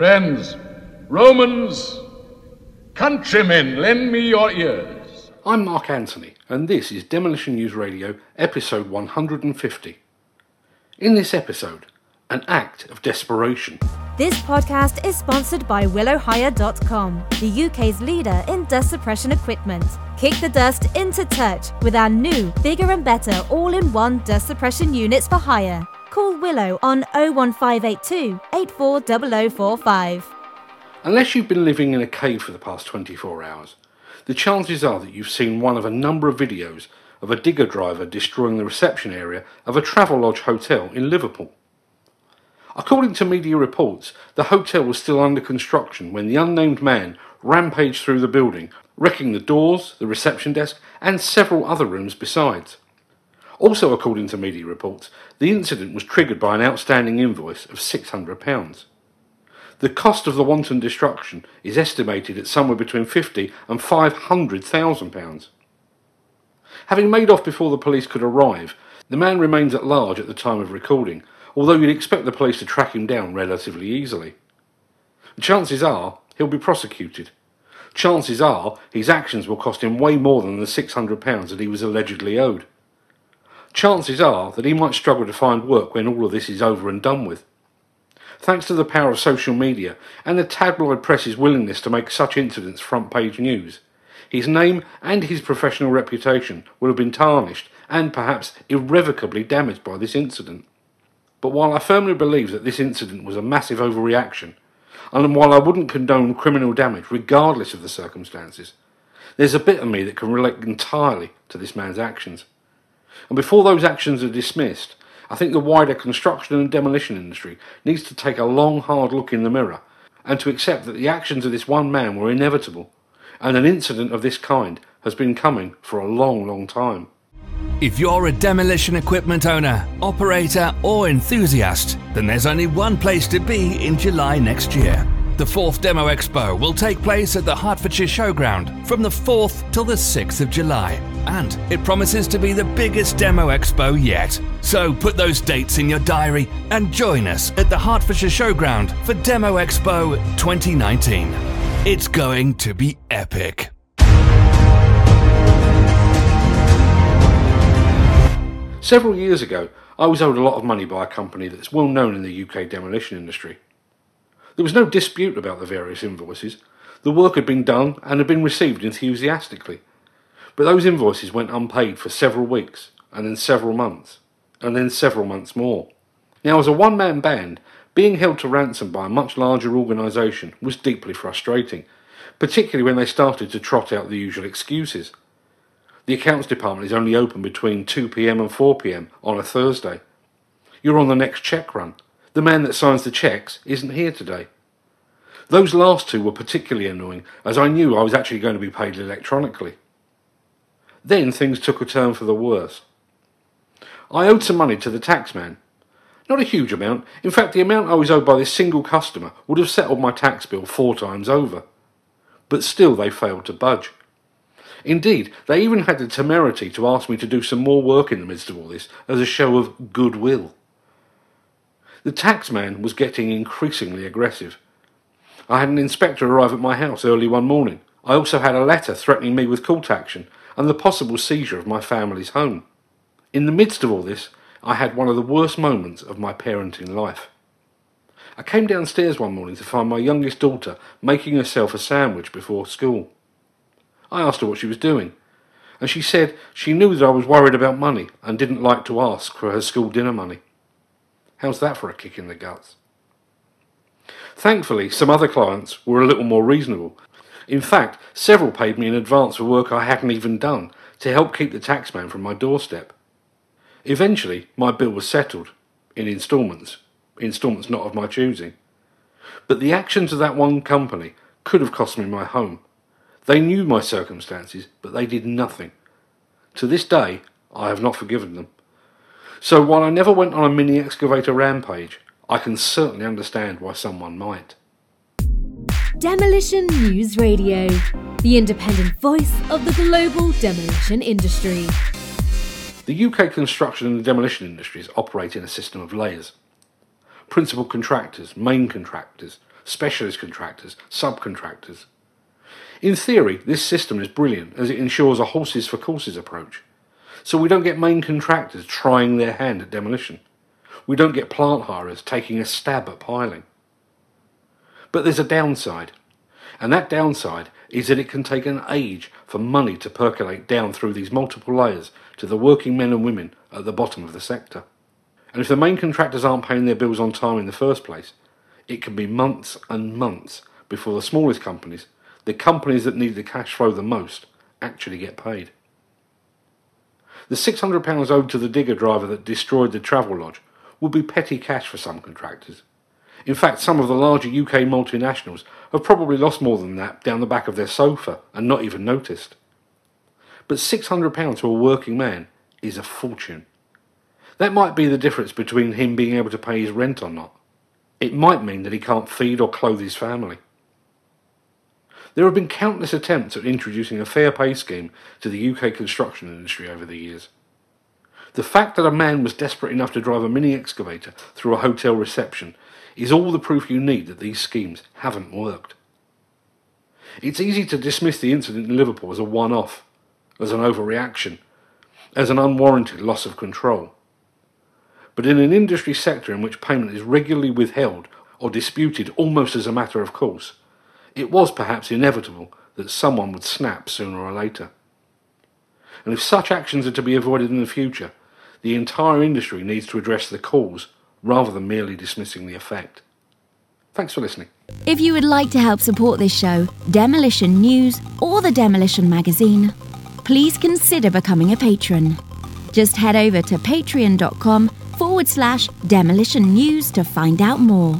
Friends, Romans, countrymen, lend me your ears. I'm Mark Anthony, and this is Demolition News Radio, episode 150. In this episode, an act of desperation. This podcast is sponsored by WillowHire.com, the UK's leader in dust suppression equipment. Kick the dust into touch with our new, bigger and better all in one dust suppression units for hire. Call Willow on 01582 840045. Unless you've been living in a cave for the past 24 hours, the chances are that you've seen one of a number of videos of a digger driver destroying the reception area of a Travelodge hotel in Liverpool. According to media reports, the hotel was still under construction when the unnamed man rampaged through the building, wrecking the doors, the reception desk, and several other rooms besides. Also, according to media reports, the incident was triggered by an outstanding invoice of £600. The cost of the wanton destruction is estimated at somewhere between fifty and five hundred thousand pounds. Having made off before the police could arrive, the man remains at large at the time of recording, although you'd expect the police to track him down relatively easily. Chances are he'll be prosecuted. Chances are his actions will cost him way more than the £600 that he was allegedly owed. Chances are that he might struggle to find work when all of this is over and done with. Thanks to the power of social media and the tabloid press's willingness to make such incidents front page news, his name and his professional reputation will have been tarnished and perhaps irrevocably damaged by this incident. But while I firmly believe that this incident was a massive overreaction, and while I wouldn't condone criminal damage regardless of the circumstances, there's a bit of me that can relate entirely to this man's actions. And before those actions are dismissed, I think the wider construction and demolition industry needs to take a long, hard look in the mirror and to accept that the actions of this one man were inevitable, and an incident of this kind has been coming for a long, long time. If you're a demolition equipment owner, operator, or enthusiast, then there's only one place to be in July next year. The fourth Demo Expo will take place at the Hertfordshire Showground from the 4th till the 6th of July. And it promises to be the biggest Demo Expo yet. So put those dates in your diary and join us at the Hertfordshire Showground for Demo Expo 2019. It's going to be epic. Several years ago, I was owed a lot of money by a company that's well known in the UK demolition industry. There was no dispute about the various invoices. The work had been done and had been received enthusiastically. But those invoices went unpaid for several weeks, and then several months, and then several months more. Now, as a one man band, being held to ransom by a much larger organisation was deeply frustrating, particularly when they started to trot out the usual excuses. The accounts department is only open between 2pm and 4pm on a Thursday. You're on the next check run. The man that signs the checks isn't here today. Those last two were particularly annoying, as I knew I was actually going to be paid electronically. Then things took a turn for the worse. I owed some money to the taxman. Not a huge amount. In fact, the amount I was owed by this single customer would have settled my tax bill four times over. But still they failed to budge. Indeed, they even had the temerity to ask me to do some more work in the midst of all this as a show of goodwill. The taxman was getting increasingly aggressive. I had an inspector arrive at my house early one morning. I also had a letter threatening me with court action and the possible seizure of my family's home. In the midst of all this, I had one of the worst moments of my parenting life. I came downstairs one morning to find my youngest daughter making herself a sandwich before school. I asked her what she was doing, and she said she knew that I was worried about money and didn't like to ask for her school dinner money. How's that for a kick in the guts? Thankfully, some other clients were a little more reasonable. In fact, several paid me in advance for work I hadn't even done to help keep the taxman from my doorstep. Eventually, my bill was settled in instalments, instalments not of my choosing. But the actions of that one company could have cost me my home. They knew my circumstances, but they did nothing. To this day, I have not forgiven them. So while I never went on a mini excavator rampage, I can certainly understand why someone might. Demolition News Radio, the independent voice of the global demolition industry. The UK construction and demolition industries operate in a system of layers. principal contractors, main contractors, specialist contractors, subcontractors. In theory, this system is brilliant as it ensures a horses for courses approach. So we don't get main contractors trying their hand at demolition. We don't get plant hirers taking a stab at piling. But there's a downside, and that downside is that it can take an age for money to percolate down through these multiple layers to the working men and women at the bottom of the sector. And if the main contractors aren't paying their bills on time in the first place, it can be months and months before the smallest companies, the companies that need the cash flow the most, actually get paid. The £600 owed to the digger driver that destroyed the Travelodge would be petty cash for some contractors. In fact, some of the larger UK multinationals have probably lost more than that down the back of their sofa and not even noticed. But £600 to a working man is a fortune. That might be the difference between him being able to pay his rent or not. It might mean that he can't feed or clothe his family. There have been countless attempts at introducing a fair pay scheme to the UK construction industry over the years. The fact that a man was desperate enough to drive a mini excavator through a hotel reception is all the proof you need that these schemes haven't worked. It's easy to dismiss the incident in Liverpool as a one off, as an overreaction, as an unwarranted loss of control. But in an industry sector in which payment is regularly withheld or disputed almost as a matter of course, it was perhaps inevitable that someone would snap sooner or later. And if such actions are to be avoided in the future, the entire industry needs to address the cause rather than merely dismissing the effect. Thanks for listening. If you would like to help support this show, Demolition News, or the Demolition Magazine, please consider becoming a patron. Just head over to patreon.com forward slash demolition news to find out more.